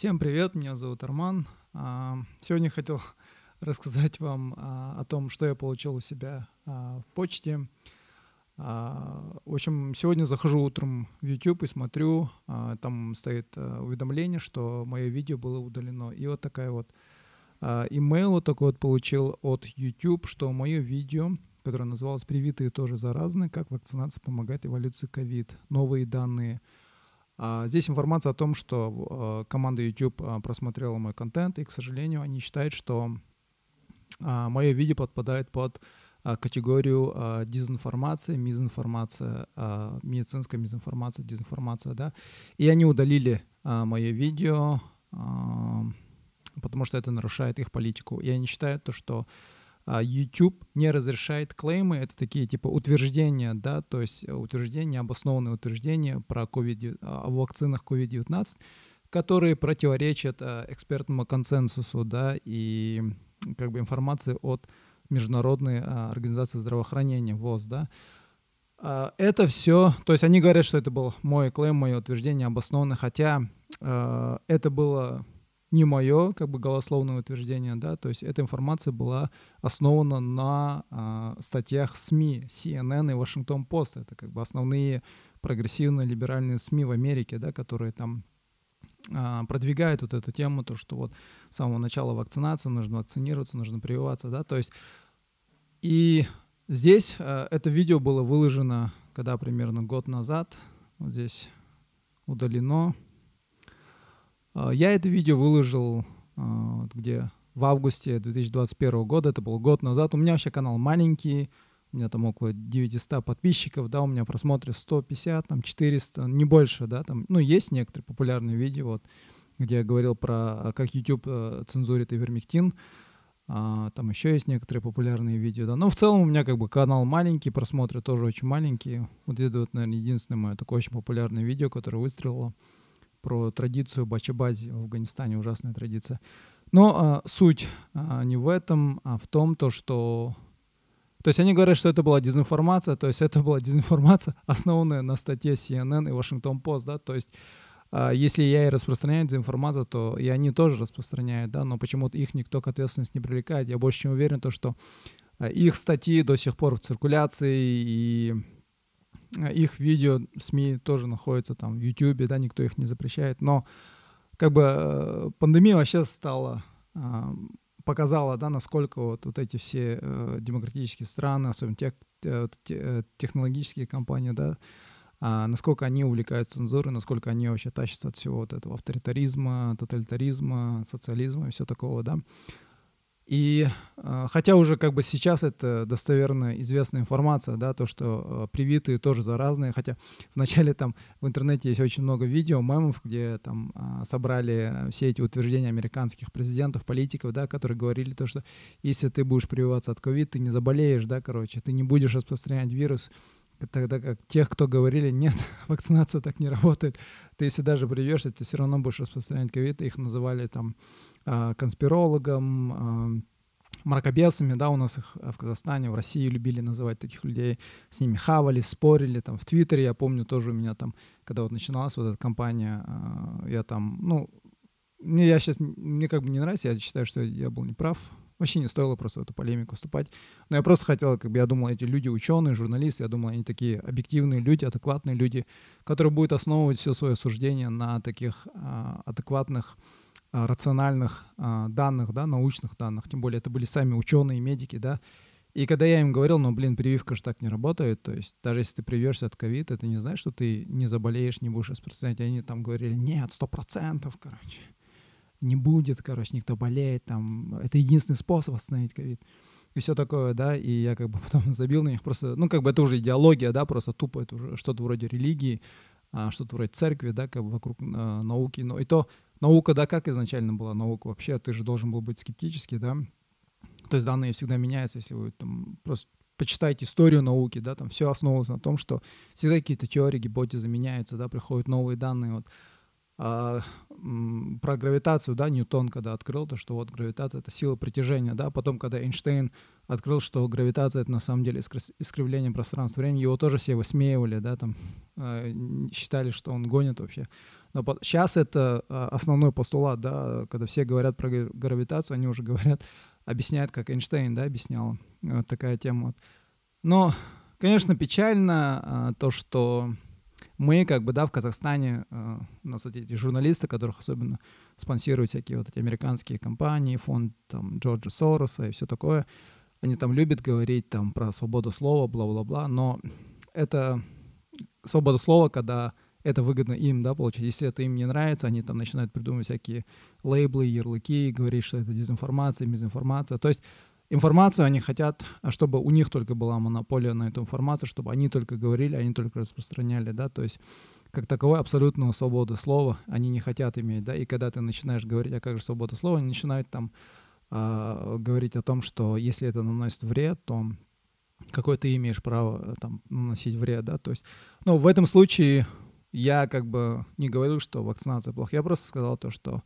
Всем привет, меня зовут Арман. А, сегодня хотел рассказать вам а, о том, что я получил у себя а, в почте. В общем, сегодня захожу утром в YouTube и смотрю, там стоит уведомление, что мое видео было удалено. И вот такая вот имейл вот такой вот получил от YouTube, что мое видео, которое называлось «Привитые тоже заразны. Как вакцинация помогает эволюции ковид. Новые данные». Здесь информация о том, что команда YouTube просмотрела мой контент, и, к сожалению, они считают, что мое видео подпадает под а, категорию а, дезинформация, мизинформация, а, медицинская мизинформация, дезинформация, да. И они удалили мое видео, потому что это нарушает их политику. И они считают то, что YouTube не разрешает клеймы, это такие типа утверждения, да, то есть утверждения, обоснованные утверждения про COVID, о вакцинах COVID-19, которые противоречат экспертному консенсусу, да, и как бы информации от Международной а, организации здравоохранения, ВОЗ, да. А, это все, то есть они говорят, что это был мой клейм, мое утверждение обоснованно, хотя а, это было не мое, как бы голословное утверждение, да, то есть эта информация была основана на а, статьях СМИ, CNN и Вашингтон Пост, это как бы основные прогрессивные либеральные СМИ в Америке, да, которые там а, продвигают вот эту тему, то, что вот с самого начала вакцинации нужно вакцинироваться, нужно прививаться, да, то есть и здесь э, это видео было выложено, когда примерно год назад, вот здесь удалено. Э, я это видео выложил э, где в августе 2021 года, это был год назад. У меня вообще канал маленький, у меня там около 900 подписчиков, да, у меня просмотры 150, там 400, не больше, да, там, ну, есть некоторые популярные видео, вот, где я говорил про, а, как YouTube э, цензурит ивермектин, а, там еще есть некоторые популярные видео, да, но в целом у меня как бы канал маленький, просмотры тоже очень маленькие, вот это вот, наверное, единственное мое такое очень популярное видео, которое выстрелило про традицию бачабази в Афганистане, ужасная традиция. Но а, суть а, не в этом, а в том, то, что то есть они говорят, что это была дезинформация, то есть это была дезинформация, основанная на статье CNN и Washington Post, да, то есть а, если я и распространяю дезинформацию, то и они тоже распространяют, да, но почему-то их никто к ответственности не привлекает. Я больше чем уверен, то, что а, их статьи до сих пор в циркуляции, и их видео СМИ тоже находятся там в YouTube, да, никто их не запрещает, но как бы э, пандемия вообще стала показала, да, насколько вот, вот эти все э, демократические страны, особенно тех, э, технологические компании, да, э, насколько они увлекаются цензурой, насколько они вообще тащатся от всего вот этого авторитаризма, тоталитаризма, социализма и все такого, да. И э, хотя уже как бы сейчас это достоверно известная информация, да, то, что э, привитые тоже заразные, хотя вначале там в интернете есть очень много видео, мемов, где там э, собрали все эти утверждения американских президентов, политиков, да, которые говорили то, что если ты будешь прививаться от ковид, ты не заболеешь, да, короче, ты не будешь распространять вирус, тогда как тех, кто говорили, нет, вакцинация так не работает, ты если даже привьешься, ты все равно будешь распространять ковид, их называли там а, конспирологам, а, мракобесами, да, у нас их в Казахстане, в России любили называть таких людей, с ними хавали, спорили, там, в Твиттере, я помню, тоже у меня там, когда вот начиналась вот эта кампания, а, я там, ну, мне я сейчас, мне как бы не нравится, я считаю, что я был неправ, вообще не стоило просто в эту полемику вступать, но я просто хотел, как бы, я думал, эти люди ученые, журналисты, я думал, они такие объективные люди, адекватные люди, которые будут основывать все свое суждение на таких а, адекватных а, рациональных а, данных, да, научных данных, тем более это были сами ученые, медики, да, и когда я им говорил, ну, блин, прививка же так не работает, то есть даже если ты привьешься от ковида, это не значит, что ты не заболеешь, не будешь распространять. Они там говорили, нет, сто процентов, короче, не будет, короче, никто болеет, там, это единственный способ остановить ковид. И все такое, да, и я как бы потом забил на них просто, ну, как бы это уже идеология, да, просто тупо это уже что-то вроде религии, а, что-то вроде церкви, да, как бы вокруг а, науки, но и то Наука, да, как изначально была наука вообще? Ты же должен был быть скептический, да? То есть данные всегда меняются, если вы там просто почитайте историю науки, да, там все основывается на том, что всегда какие-то теории, гипотезы меняются, да, приходят новые данные. Вот, а, про гравитацию, да, Ньютон, когда открыл то, что вот гравитация — это сила притяжения, да, потом, когда Эйнштейн открыл, что гравитация — это на самом деле искривление пространства времени, его тоже все высмеивали, да, там, э, считали, что он гонит вообще. Но сейчас это а, основной постулат, да, когда все говорят про гравитацию, они уже говорят, объясняют, как Эйнштейн, да, объяснял. Вот такая тема. Но, конечно, печально а, то, что мы, как бы, да, в Казахстане, у нас вот эти журналисты, которых особенно спонсируют всякие вот эти американские компании, фонд там Джорджа Сороса и все такое, они там любят говорить там про свободу слова, бла-бла-бла, но это свобода слова, когда это выгодно им, да, получать. Если это им не нравится, они там начинают придумывать всякие лейблы, ярлыки, говорить, что это дезинформация, мизинформация. То есть информацию они хотят, чтобы у них только была монополия на эту информацию, чтобы они только говорили, они только распространяли, да, то есть как таковой абсолютную свободу слова они не хотят иметь, да, и когда ты начинаешь говорить, а как же свобода слова, они начинают там э, говорить о том, что если это наносит вред, то какое ты имеешь право э, там наносить вред, да, то есть, ну, в этом случае я как бы не говорю, что вакцинация плохо, я просто сказал то, что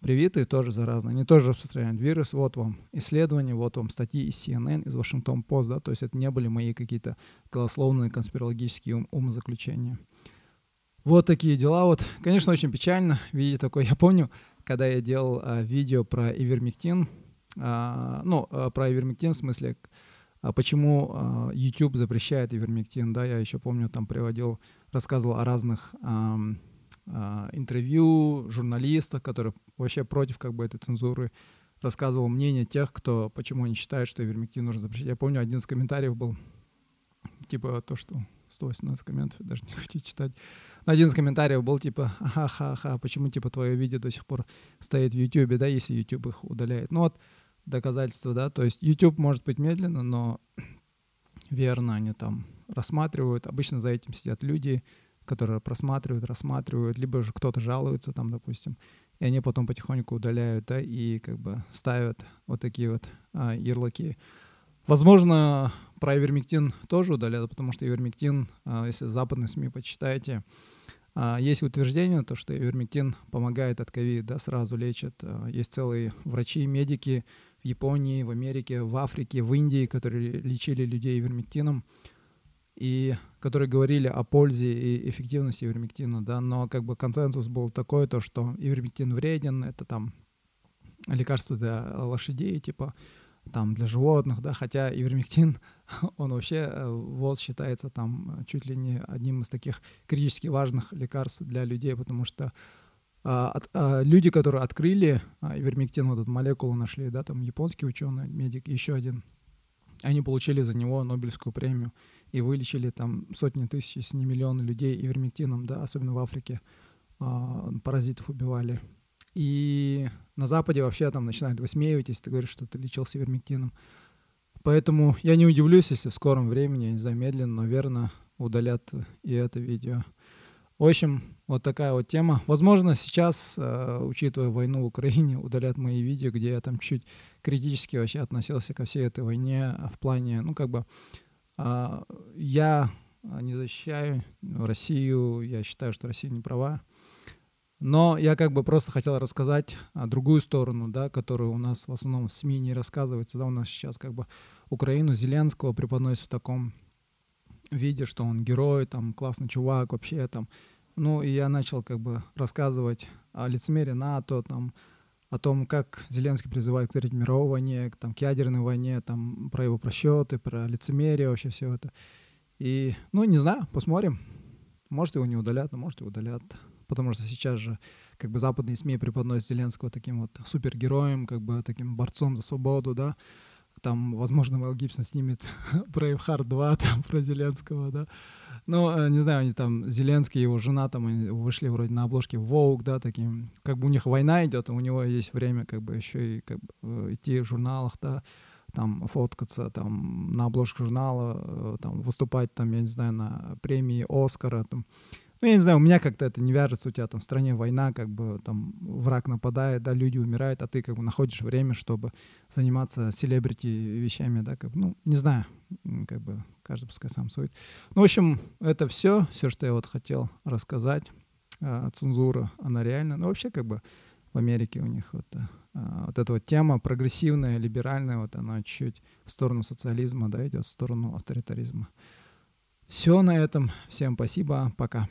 привитые тоже заразны, они тоже распространяют вирус, вот вам исследования, вот вам статьи из CNN, из Вашингтон Пост, да, то есть это не были мои какие-то голословные конспирологические ум умозаключения. Вот такие дела. Вот, конечно, очень печально видеть такое. Я помню, когда я делал а, видео про ивермектин, а, ну, а, про ивермектин в смысле, а почему а, YouTube запрещает ивермектин, да, я еще помню, там приводил, рассказывал о разных а, а, интервью журналистах, которые вообще против как бы этой цензуры, рассказывал мнение тех, кто, почему они считают, что ивермектин нужно запрещать. Я помню, один из комментариев был, типа, то, что 118 комментов, даже не хочу читать. Но один из комментариев был типа, ха-ха-ха, почему типа твое видео до сих пор стоит в YouTube, да, если YouTube их удаляет. Ну вот, доказательства, да, то есть YouTube может быть медленно, но верно они там рассматривают, обычно за этим сидят люди, которые просматривают, рассматривают, либо же кто-то жалуется там, допустим, и они потом потихоньку удаляют, да, и как бы ставят вот такие вот а, ярлыки. Возможно, про ивермектин тоже удалят, потому что ивермектин, а, если западные СМИ почитаете, а, есть утверждение, то, что ивермектин помогает от ковида, да, сразу лечит. А, есть целые врачи, медики в Японии, в Америке, в Африке, в Индии, которые лечили людей ивермектином и которые говорили о пользе и эффективности ивермектина, да, но как бы консенсус был такой, то, что ивермектин вреден, это там лекарство для лошадей, типа там для животных, да, хотя ивермектин, он вообще, э, вот считается там чуть ли не одним из таких критически важных лекарств для людей, потому что а, от, а, люди, которые открыли а, ивермектин, вот эту молекулу нашли, да, там японский ученый, медик, еще один, они получили за него Нобелевскую премию и вылечили там сотни тысяч, если не миллионы людей ивермектином, да, особенно в Африке а, паразитов убивали. И на Западе вообще там начинают высмеивать, если ты говоришь, что ты лечился ивермектином. Поэтому я не удивлюсь, если в скором времени, не знаю, медленно, но верно удалят и это видео. В общем, вот такая вот тема. Возможно, сейчас, э, учитывая войну в Украине, удалят мои видео, где я там чуть критически вообще относился ко всей этой войне в плане, ну, как бы, я не защищаю Россию, я считаю, что Россия не права. Но я как бы просто хотел рассказать а, другую сторону, да, которую у нас в основном в СМИ не рассказывается. Да, у нас сейчас как бы Украину Зеленского преподносят в таком видя, что он герой, там, классный чувак вообще, там. Ну, и я начал как бы рассказывать о лицемерии НАТО, там, о том, как Зеленский призывает к Третьей войне, там, к ядерной войне, там, про его просчеты, про лицемерие, вообще все это. И, ну, не знаю, посмотрим. Может, его не удалят, но может, и удалят. Потому что сейчас же как бы западные СМИ преподносят Зеленского таким вот супергероем, как бы таким борцом за свободу, да там, возможно, Мэл Гибсон снимет Braveheart 2, там, про Зеленского, да. Ну, э, не знаю, они там, Зеленский его жена там они вышли вроде на обложке Vogue, да, таким, как бы у них война идет, а у него есть время как бы еще и как бы э, идти в журналах, да, там фоткаться, там на обложке журнала, э, там выступать, там, я не знаю, на премии Оскара, там, ну, я не знаю, у меня как-то это не вяжется, у тебя там в стране война, как бы там враг нападает, да, люди умирают, а ты как бы находишь время, чтобы заниматься селебрити вещами, да, как бы, ну, не знаю, как бы каждый пускай сам сует. Ну, в общем, это все, все, что я вот хотел рассказать. А, цензура, она реально, ну, вообще как бы в Америке у них вот, а, вот эта вот тема прогрессивная, либеральная, вот она чуть в сторону социализма, да, идет в сторону авторитаризма. Все на этом. Всем спасибо. Пока.